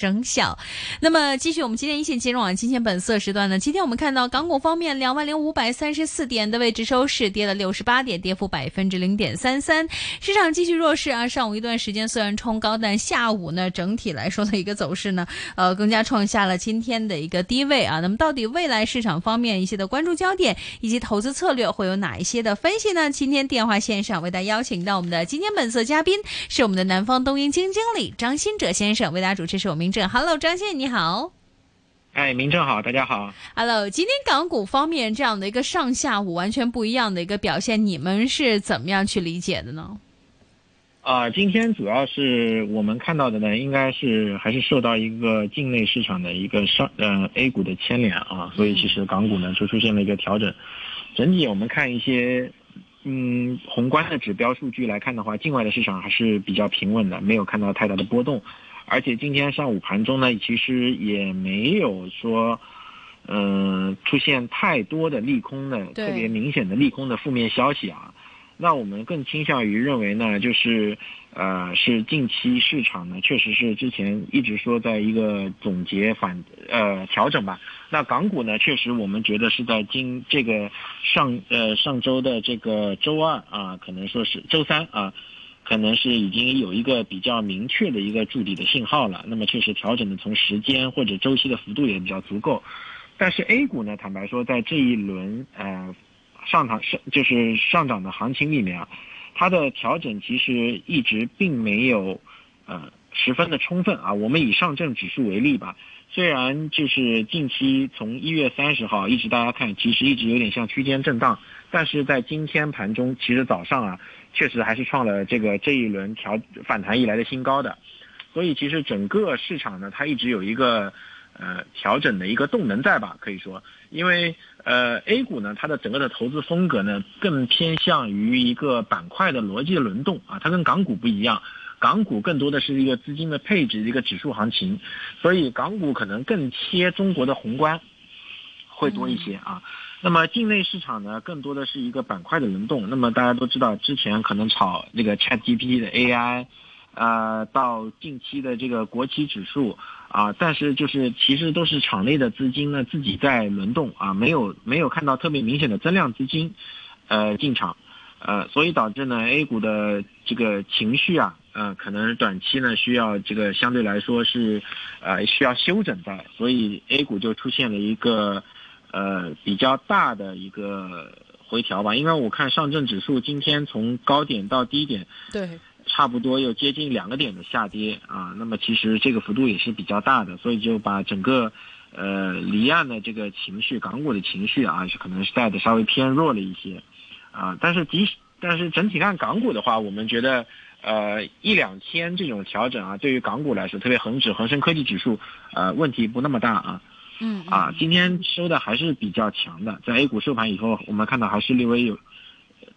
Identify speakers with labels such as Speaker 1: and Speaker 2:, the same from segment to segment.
Speaker 1: 生效。那么，继续我们今天一线金融网金钱本色时段呢？今天我们看到港股方面，两万零五百三十四点的位置收市，跌了六十八点，跌幅百分之零点三三。市场继续弱势啊！上午一段时间虽然冲高，但下午呢，整体来说的一个走势呢，呃，更加创下了今天的一个低位啊。那么，到底未来市场方面一些的关注焦点以及投资策略会有哪一些的分析呢？今天电话线上为大家邀请到我们的今天本色嘉宾是我们的南方东英基金经理张新哲先生，为大家主持是我们。Hello，张先生你好。
Speaker 2: 哎，明正好，大家好。
Speaker 1: Hello，今天港股方面这样的一个上下午完全不一样的一个表现，你们是怎么样去理解的呢？
Speaker 2: 啊，今天主要是我们看到的呢，应该是还是受到一个境内市场的一个上呃 A 股的牵连啊，所以其实港股呢就出现了一个调整。整体我们看一些嗯宏观的指标数据来看的话，境外的市场还是比较平稳的，没有看到太大的波动。而且今天上午盘中呢，其实也没有说，嗯，出现太多的利空的特别明显的利空的负面消息啊。那我们更倾向于认为呢，就是，呃，是近期市场呢，确实是之前一直说在一个总结反呃调整吧。那港股呢，确实我们觉得是在今这个上呃上周的这个周二啊，可能说是周三啊。可能是已经有一个比较明确的一个筑底的信号了，那么确实调整的从时间或者周期的幅度也比较足够，但是 A 股呢，坦白说，在这一轮呃上涨上就是上涨的行情里面啊，它的调整其实一直并没有呃十分的充分啊。我们以上证指数为例吧，虽然就是近期从一月三十号一直大家看，其实一直有点像区间震荡，但是在今天盘中，其实早上啊。确实还是创了这个这一轮调反弹以来的新高的，所以其实整个市场呢，它一直有一个呃调整的一个动能在吧，可以说，因为呃 A 股呢，它的整个的投资风格呢，更偏向于一个板块的逻辑的轮动啊，它跟港股不一样，港股更多的是一个资金的配置一个指数行情，所以港股可能更贴中国的宏观会多一些啊。那么境内市场呢，更多的是一个板块的轮动。那么大家都知道，之前可能炒这个 ChatGPT 的 AI，呃，到近期的这个国企指数啊，但是就是其实都是场内的资金呢自己在轮动啊，没有没有看到特别明显的增量资金，呃进场，呃，所以导致呢 A 股的这个情绪啊，呃，可能短期呢需要这个相对来说是，呃，需要休整的，所以 A 股就出现了一个。呃，比较大的一个回调吧，因为我看上证指数今天从高点到低点，
Speaker 1: 对，
Speaker 2: 差不多有接近两个点的下跌啊。那么其实这个幅度也是比较大的，所以就把整个呃离岸的这个情绪，港股的情绪啊，是可能是带的稍微偏弱了一些啊。但是即但是整体看港股的话，我们觉得呃一两天这种调整啊，对于港股来说，特别恒指、恒生科技指数，呃问题不那么大啊。
Speaker 1: 嗯
Speaker 2: 啊，今天收的还是比较强的，在 A 股收盘以后，我们看到还是略微有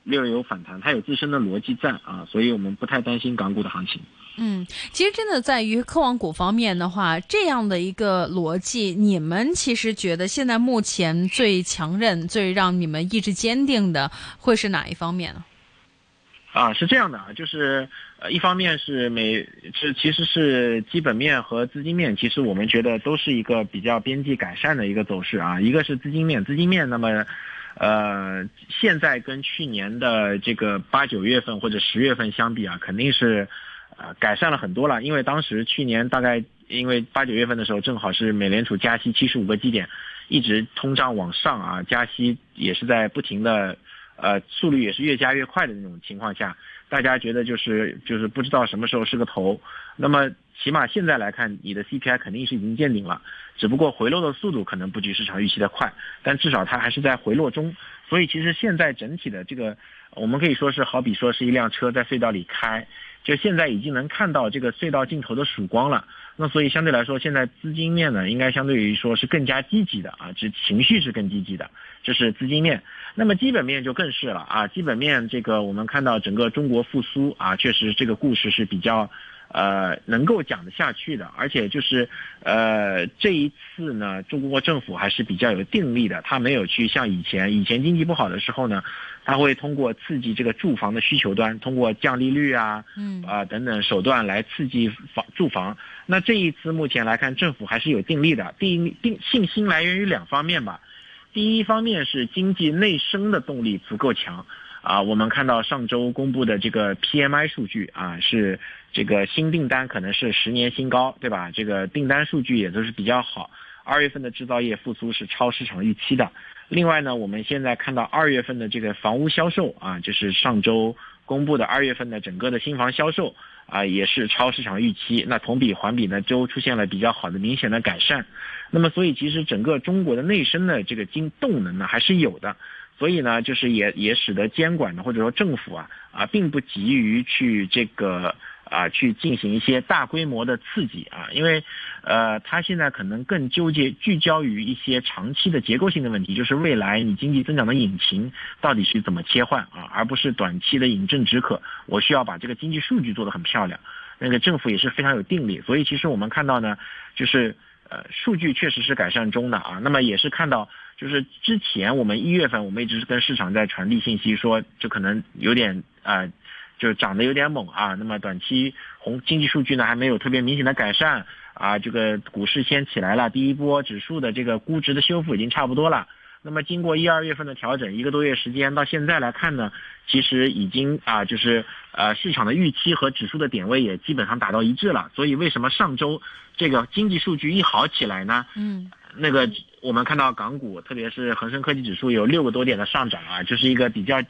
Speaker 2: 略微有反弹，它有自身的逻辑在啊，所以我们不太担心港股的行情。
Speaker 1: 嗯，其实真的在于科网股方面的话，这样的一个逻辑，你们其实觉得现在目前最强韧、最让你们意志坚定的会是哪一方面呢？
Speaker 2: 啊，啊是这样的啊，就是呃，一方面是美是其实是基本面和资金面，其实我们觉得都是一个比较边际改善的一个走势啊。一个是资金面，资金面，那么呃，现在跟去年的这个八九月份或者十月份相比啊，肯定是呃改善了很多了。因为当时去年大概因为八九月份的时候，正好是美联储加息七十五个基点，一直通胀往上啊，加息也是在不停的。呃，速率也是越加越快的那种情况下，大家觉得就是就是不知道什么时候是个头。那么起码现在来看，你的 CPI 肯定是已经见顶了，只不过回落的速度可能不及市场预期的快，但至少它还是在回落中。所以其实现在整体的这个，我们可以说是好比说是一辆车在隧道里开，就现在已经能看到这个隧道尽头的曙光了。那所以相对来说，现在资金面呢，应该相对于说是更加积极的啊，这情绪是更积极的，这是资金面。那么基本面就更是了啊，基本面这个我们看到整个中国复苏啊，确实这个故事是比较，呃，能够讲得下去的，而且就是，呃，这一次呢，中国政府还是比较有定力的，他没有去像以前，以前经济不好的时候呢，他会通过刺激这个住房的需求端，通过降利率啊，嗯啊等等手段来刺激房住房。那这一次目前来看，政府还是有定力的，定定信心来源于两方面吧，第一方面是经济内生的动力足够强。啊，我们看到上周公布的这个 PMI 数据啊，是这个新订单可能是十年新高，对吧？这个订单数据也都是比较好。二月份的制造业复苏是超市场预期的。另外呢，我们现在看到二月份的这个房屋销售啊，就是上周公布的二月份的整个的新房销售啊，也是超市场预期。那同比环比呢，都出现了比较好的明显的改善。那么，所以其实整个中国的内生的这个经动能呢，还是有的。所以呢，就是也也使得监管的或者说政府啊啊，并不急于去这个啊去进行一些大规模的刺激啊，因为呃，他现在可能更纠结聚焦于一些长期的结构性的问题，就是未来你经济增长的引擎到底是怎么切换啊，而不是短期的饮鸩止渴。我需要把这个经济数据做得很漂亮，那个政府也是非常有定力。所以其实我们看到呢，就是呃，数据确实是改善中的啊，那么也是看到。就是之前我们一月份，我们一直是跟市场在传递信息，说这可能有点啊，就是涨得有点猛啊。那么短期红经济数据呢还没有特别明显的改善啊，这个股市先起来了，第一波指数的这个估值的修复已经差不多了。那么经过一二月份的调整，一个多月时间到现在来看呢，其实已经啊，就是呃市场的预期和指数的点位也基本上达到一致了。所以为什么上周这个经济数据一好起来呢？嗯。那个我们看到港股，特别是恒生科技指数有六个多点的上涨啊，就是一个比较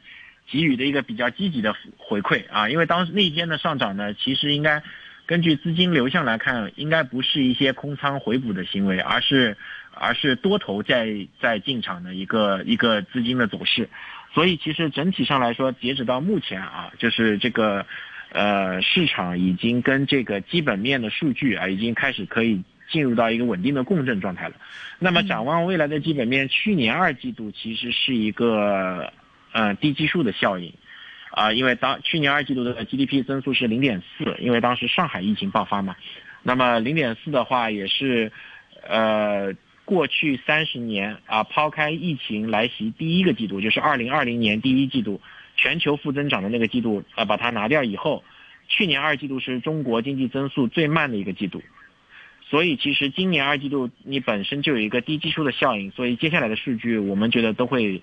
Speaker 2: 给予的一个比较积极的回馈啊。因为当时那天的上涨呢，其实应该根据资金流向来看，应该不是一些空仓回补的行为，而是而是多头在在进场的一个一个资金的走势。所以其实整体上来说，截止到目前啊，就是这个呃市场已经跟这个基本面的数据啊，已经开始可以。进入到一个稳定的共振状态了。那么展望未来的基本面，去年二季度其实是一个呃低基数的效应啊，因为当去年二季度的 GDP 增速是零点四，因为当时上海疫情爆发嘛。那么零点四的话，也是呃过去三十年啊，抛开疫情来袭第一个季度，就是二零二零年第一季度全球负增长的那个季度啊，把它拿掉以后，去年二季度是中国经济增速最慢的一个季度。所以其实今年二季度你本身就有一个低基数的效应，所以接下来的数据我们觉得都会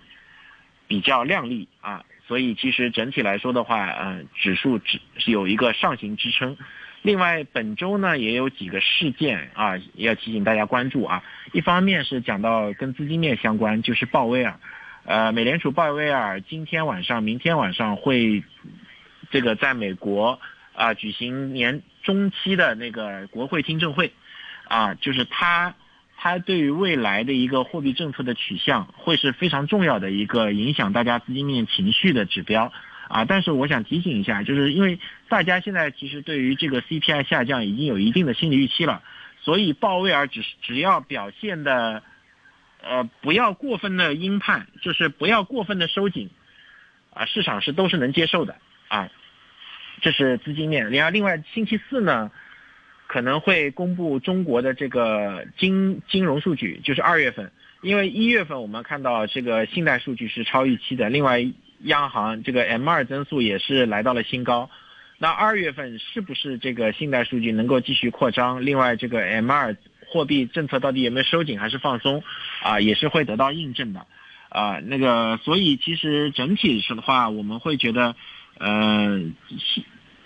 Speaker 2: 比较靓丽啊。所以其实整体来说的话，嗯，指数只是有一个上行支撑。另外本周呢也有几个事件啊，要提醒大家关注啊。一方面是讲到跟资金面相关，就是鲍威尔，呃，美联储鲍威尔今天晚上、明天晚上会这个在美国啊举行年中期的那个国会听证会。啊，就是他，他对于未来的一个货币政策的取向，会是非常重要的一个影响大家资金面情绪的指标啊。但是我想提醒一下，就是因为大家现在其实对于这个 CPI 下降已经有一定的心理预期了，所以鲍威尔只只要表现的，呃，不要过分的鹰派，就是不要过分的收紧，啊，市场是都是能接受的啊。这是资金面。然后，另外星期四呢？可能会公布中国的这个金金融数据，就是二月份，因为一月份我们看到这个信贷数据是超预期的，另外央行这个 M 二增速也是来到了新高，那二月份是不是这个信贷数据能够继续扩张？另外这个 M 二货币政策到底有没有收紧还是放松？啊，也是会得到印证的，啊，那个所以其实整体是的话，我们会觉得，嗯，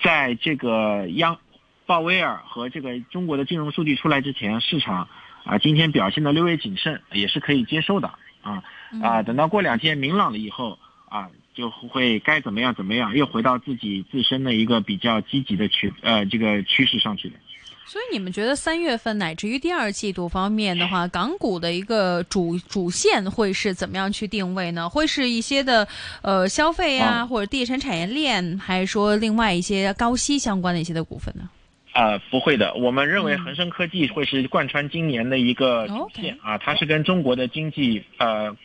Speaker 2: 在这个央鲍威尔和这个中国的金融数据出来之前，市场啊今天表现的略微谨慎，也是可以接受的啊啊，等到过两天明朗了以后啊，就会该怎么样怎么样，又回到自己自身的一个比较积极的趋呃这个趋势上去的。
Speaker 1: 所以你们觉得三月份乃至于第二季度方面的话，港股的一个主主线会是怎么样去定位呢？会是一些的呃消费啊，或者地产产业链，还是说另外一些高息相关的一些的股份呢？
Speaker 2: 啊，不会的。我们认为恒生科技会是贯穿今年的一个主线啊，它是跟中国的经济呃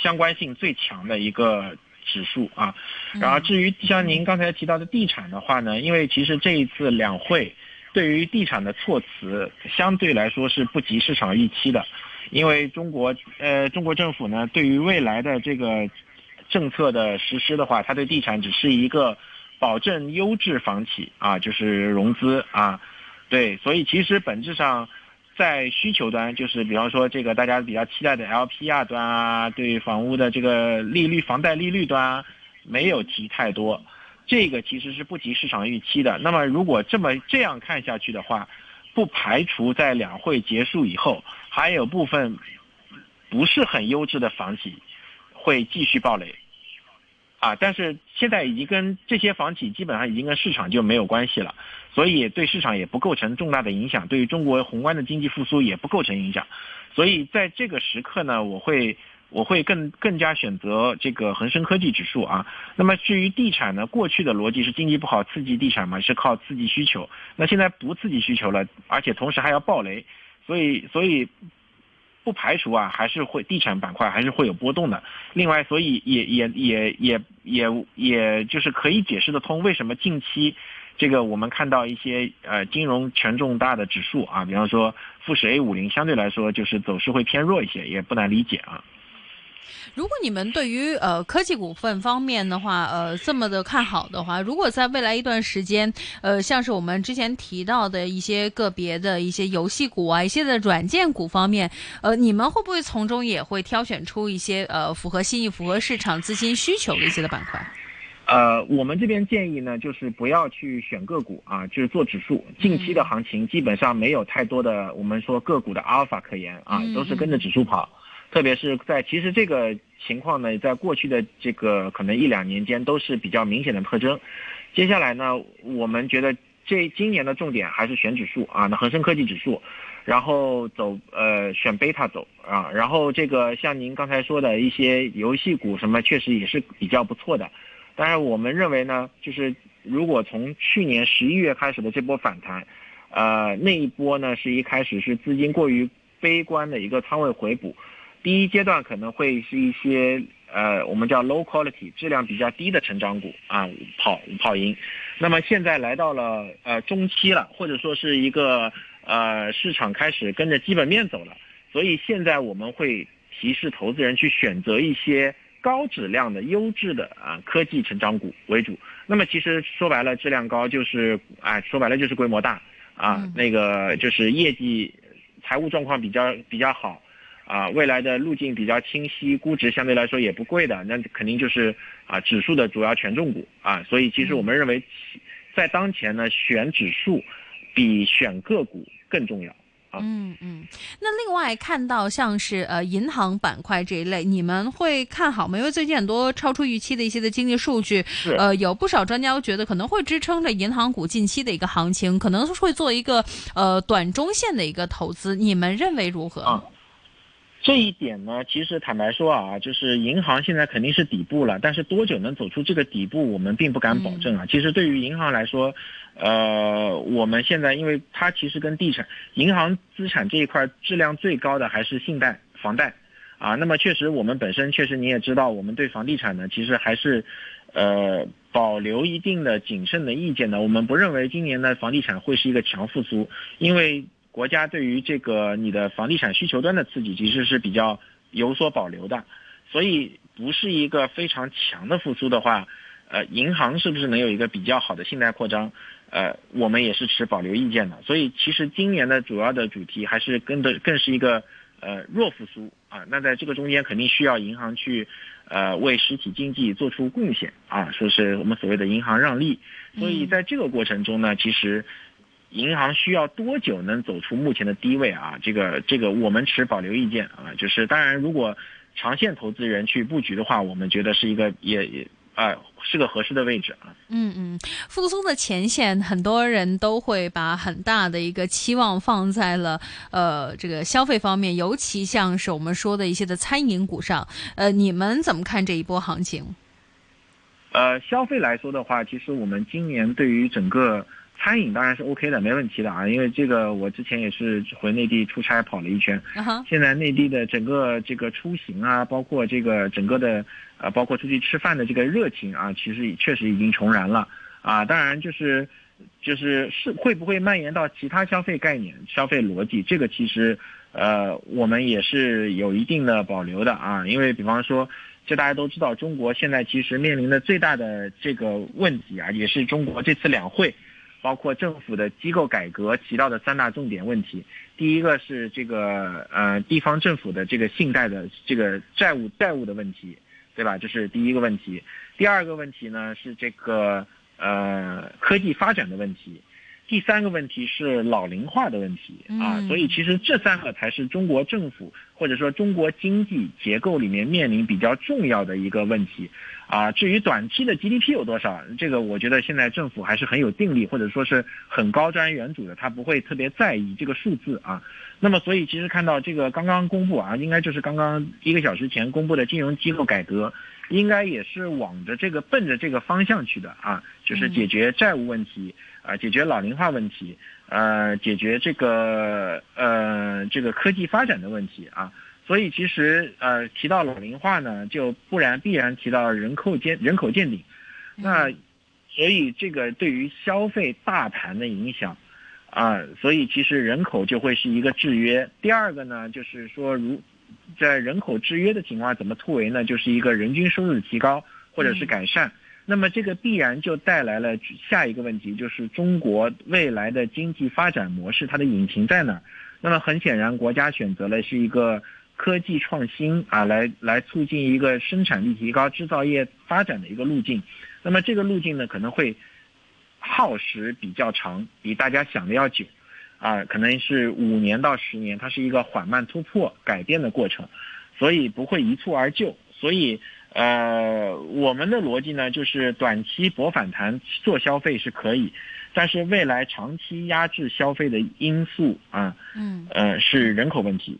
Speaker 2: 相关性最强的一个指数啊。然后至于像您刚才提到的地产的话呢，因为其实这一次两会对于地产的措辞相对来说是不及市场预期的，因为中国呃中国政府呢对于未来的这个政策的实施的话，它对地产只是一个保证优质房企啊，就是融资啊，对，所以其实本质上在需求端，就是比方说这个大家比较期待的 LPR 端啊，对房屋的这个利率、房贷利率端没有提太多。这个其实是不及市场预期的。那么，如果这么这样看下去的话，不排除在两会结束以后，还有部分不是很优质的房企会继续暴雷。啊，但是现在已经跟这些房企基本上已经跟市场就没有关系了，所以对市场也不构成重大的影响，对于中国宏观的经济复苏也不构成影响。所以在这个时刻呢，我会。我会更更加选择这个恒生科技指数啊。那么至于地产呢，过去的逻辑是经济不好刺激地产嘛，是靠刺激需求。那现在不刺激需求了，而且同时还要暴雷，所以所以不排除啊，还是会地产板块还是会有波动的。另外，所以也也也也也也就是可以解释得通，为什么近期这个我们看到一些呃金融权重大的指数啊，比方说富时 A 五零相对来说就是走势会偏弱一些，也不难理解啊。
Speaker 1: 如果你们对于呃科技股份方面的话，呃这么的看好的话，如果在未来一段时间，呃像是我们之前提到的一些个别的一些游戏股啊，一些的软件股方面，呃你们会不会从中也会挑选出一些呃符合心意、符合市场资金需求的一些的板块？
Speaker 2: 呃，我们这边建议呢，就是不要去选个股啊，就是做指数。近期的行情基本上没有太多的我们说个股的阿尔法可言啊，都是跟着指数跑。特别是在其实这个情况呢，在过去的这个可能一两年间都是比较明显的特征。接下来呢，我们觉得这今年的重点还是选指数啊，那恒生科技指数，然后走呃选贝塔走啊，然后这个像您刚才说的一些游戏股什么，确实也是比较不错的。当然，我们认为呢，就是如果从去年十一月开始的这波反弹，呃那一波呢是一开始是资金过于悲观的一个仓位回补。第一阶段可能会是一些呃，我们叫 low quality 质量比较低的成长股啊跑跑赢，那么现在来到了呃中期了，或者说是一个呃市场开始跟着基本面走了，所以现在我们会提示投资人去选择一些高质量的优质的啊科技成长股为主。那么其实说白了，质量高就是啊说白了就是规模大啊，那个就是业绩财务状况比较比较好。啊，未来的路径比较清晰，估值相对来说也不贵的，那肯定就是啊指数的主要权重股啊。所以其实我们认为，在当前呢，选指数比选个股更重要啊。
Speaker 1: 嗯嗯。那另外看到像是呃银行板块这一类，你们会看好吗？因为最近很多超出预期的一些的经济数据，呃，有不少专家都觉得可能会支撑着银行股近期的一个行情，可能会做一个呃短中线的一个投资。你们认为如何？
Speaker 2: 这一点呢，其实坦白说啊，就是银行现在肯定是底部了，但是多久能走出这个底部，我们并不敢保证啊。其实对于银行来说，呃，我们现在因为它其实跟地产、银行资产这一块质量最高的还是信贷、房贷啊。那么确实，我们本身确实你也知道，我们对房地产呢，其实还是呃保留一定的谨慎的意见的。我们不认为今年的房地产会是一个强复苏，因为。国家对于这个你的房地产需求端的刺激其实是比较有所保留的，所以不是一个非常强的复苏的话，呃，银行是不是能有一个比较好的信贷扩张？呃，我们也是持保留意见的。所以其实今年的主要的主题还是跟的更是一个呃弱复苏啊。那在这个中间肯定需要银行去呃为实体经济做出贡献啊，说是我们所谓的银行让利。所以在这个过程中呢，其实。银行需要多久能走出目前的低位啊？这个这个我们持保留意见啊。就是当然，如果长线投资人去布局的话，我们觉得是一个也也啊是个合适的位置啊。
Speaker 1: 嗯嗯，复苏的前线，很多人都会把很大的一个期望放在了呃这个消费方面，尤其像是我们说的一些的餐饮股上。呃，你们怎么看这一波行情？
Speaker 2: 呃，消费来说的话，其实我们今年对于整个。餐饮当然是 OK 的，没问题的啊，因为这个我之前也是回内地出差跑了一圈，现在内地的整个这个出行啊，包括这个整个的呃，包括出去吃饭的这个热情啊，其实确实已经重燃了啊。当然就是就是是会不会蔓延到其他消费概念、消费逻辑？这个其实，呃，我们也是有一定的保留的啊。因为比方说，就大家都知道，中国现在其实面临的最大的这个问题啊，也是中国这次两会，包括政府的机构改革提到的三大重点问题。第一个是这个呃地方政府的这个信贷的这个债务债务的问题，对吧？这是第一个问题。第二个问题呢是这个。呃，科技发展的问题，第三个问题是老龄化的问题啊，所以其实这三个才是中国政府或者说中国经济结构里面面临比较重要的一个问题啊。至于短期的 GDP 有多少，这个我觉得现在政府还是很有定力，或者说是很高瞻远瞩的，他不会特别在意这个数字啊。那么，所以其实看到这个刚刚公布啊，应该就是刚刚一个小时前公布的金融机构改革。应该也是往着这个奔着这个方向去的啊，就是解决债务问题啊，解决老龄化问题，呃，解决这个呃这个科技发展的问题啊。所以其实呃提到老龄化呢，就不然必然提到人口见人口见顶，那所以这个对于消费大盘的影响啊，所以其实人口就会是一个制约。第二个呢，就是说如。在人口制约的情况下，怎么突围呢？就是一个人均收入提高或者是改善，那么这个必然就带来了下一个问题，就是中国未来的经济发展模式，它的引擎在哪儿？那么很显然，国家选择了是一个科技创新啊，来来促进一个生产力提高、制造业发展的一个路径。那么这个路径呢，可能会耗时比较长，比大家想的要久。啊，可能是五年到十年，它是一个缓慢突破、改变的过程，所以不会一蹴而就。所以，呃，我们的逻辑呢，就是短期博反弹做消费是可以，但是未来长期压制消费的因素啊，嗯，呃，是人口问题，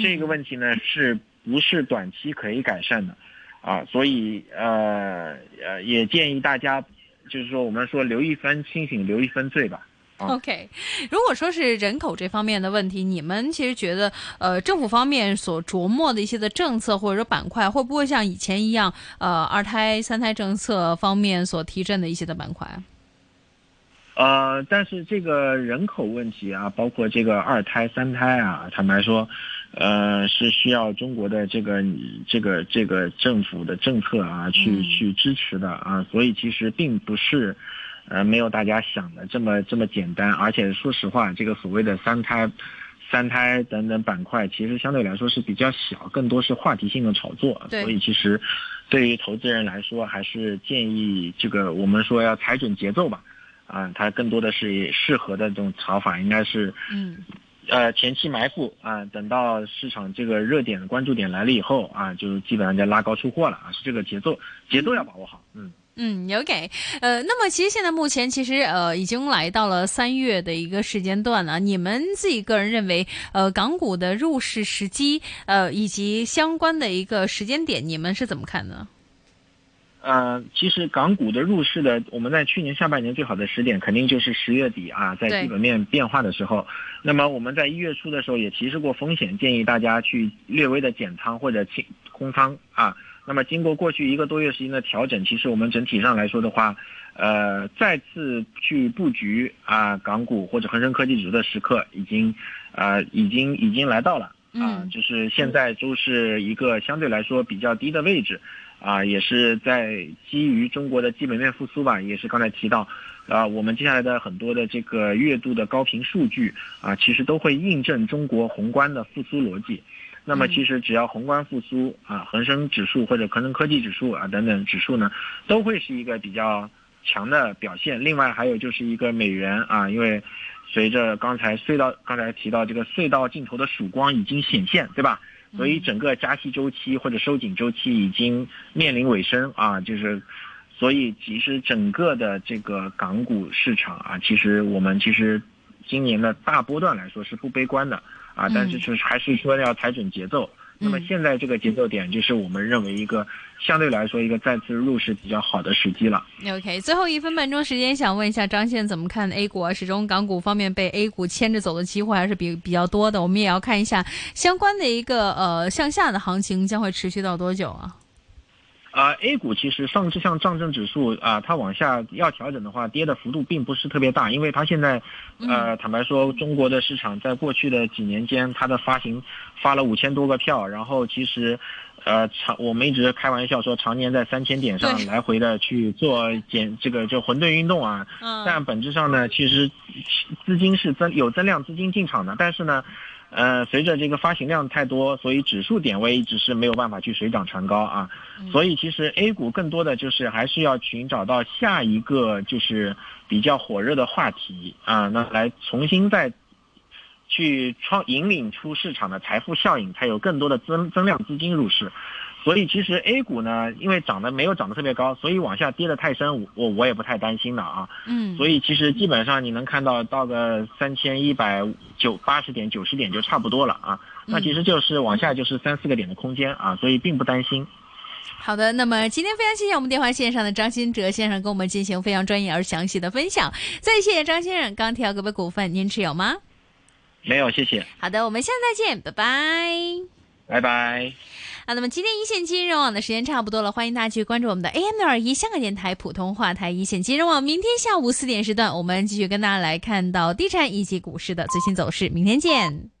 Speaker 2: 这个问题呢，是不是短期可以改善的？啊，所以，呃，呃，也建议大家，就是说，我们说留一分清醒，留一分醉吧。
Speaker 1: OK，如果说是人口这方面的问题，你们其实觉得，呃，政府方面所琢磨的一些的政策或者说板块，会不会像以前一样，呃，二胎、三胎政策方面所提振的一些的板块？
Speaker 2: 呃，但是这个人口问题啊，包括这个二胎、三胎啊，坦白说，呃，是需要中国的这个这个这个政府的政策啊，去去支持的啊，所以其实并不是。呃，没有大家想的这么这么简单，而且说实话，这个所谓的三胎、三胎等等板块，其实相对来说是比较小，更多是话题性的炒作。所以其实，对于投资人来说，还是建议这个我们说要踩准节奏吧。啊，它更多的是适合的这种炒法，应该是嗯，呃，前期埋伏啊，等到市场这个热点关注点来了以后啊，就基本上就拉高出货了啊，是这个节奏，节奏要把握好，嗯。
Speaker 1: 嗯，OK，呃，那么其实现在目前其实呃已经来到了三月的一个时间段了。你们自己个人认为，呃，港股的入市时机，呃，以及相关的一个时间点，你们是怎么看的？
Speaker 2: 呃，其实港股的入市的，我们在去年下半年最好的时点，肯定就是十月底啊，在基本面变化的时候。那么我们在一月初的时候也提示过风险，建议大家去略微的减仓或者清空仓啊。那么经过过去一个多月时间的调整，其实我们整体上来说的话，呃，再次去布局啊港股或者恒生科技指数的时刻已经，啊已经已经来到了啊，就是现在都是一个相对来说比较低的位置，啊也是在基于中国的基本面复苏吧，也是刚才提到，啊我们接下来的很多的这个月度的高频数据啊，其实都会印证中国宏观的复苏逻辑。那么其实只要宏观复苏啊，恒生指数或者恒生科技指数啊等等指数呢，都会是一个比较强的表现。另外还有就是一个美元啊，因为随着刚才隧道刚才提到这个隧道尽头的曙光已经显现，对吧？所以整个加息周期或者收紧周期已经面临尾声啊，就是所以其实整个的这个港股市场啊，其实我们其实今年的大波段来说是不悲观的。啊，但是就是还是说要踩准节奏。那么现在这个节奏点，就是我们认为一个相对来说一个再次入市比较好的时机了。
Speaker 1: OK，最后一分半钟时间，想问一下张先怎么看 A 股啊？始终港股方面被 A 股牵着走的机会还是比比较多的。我们也要看一下相关的一个呃向下的行情将会持续到多久啊？
Speaker 2: 啊，A 股其实上次像上证指数啊，它往下要调整的话，跌的幅度并不是特别大，因为它现在，呃，坦白说，中国的市场在过去的几年间，它的发行发了五千多个票，然后其实，呃，常我们一直开玩笑说，常年在三千点上来回的去做减这个就混沌运动啊，但本质上呢，其实资金是增有增量资金进场的，但是呢。呃，随着这个发行量太多，所以指数点位一直是没有办法去水涨船高啊。所以其实 A 股更多的就是还是要寻找到下一个就是比较火热的话题啊，那来重新再去创引领出市场的财富效应，才有更多的增增量资金入市。所以其实 A 股呢，因为涨得没有涨得特别高，所以往下跌得太深，我我也不太担心的啊。嗯。所以其实基本上你能看到到个三千一百九八十点九十点就差不多了啊。那其实就是往下就是三四个点的空间啊，所以并不担心。
Speaker 1: 好的，那么今天非常谢谢我们电话线上的张新哲先生跟我们进行非常专业而详细的分享。再谢谢张先生，钢铁股份股份您持有吗？
Speaker 2: 没有，谢谢。
Speaker 1: 好的，我们下次再见，拜拜。
Speaker 2: 拜拜。
Speaker 1: 那么今天一线金融网的时间差不多了，欢迎大家去关注我们的 AM 六二一香港电台普通话台一线金融网。明天下午四点时段，我们继续跟大家来看到地产以及股市的最新走势。明天见。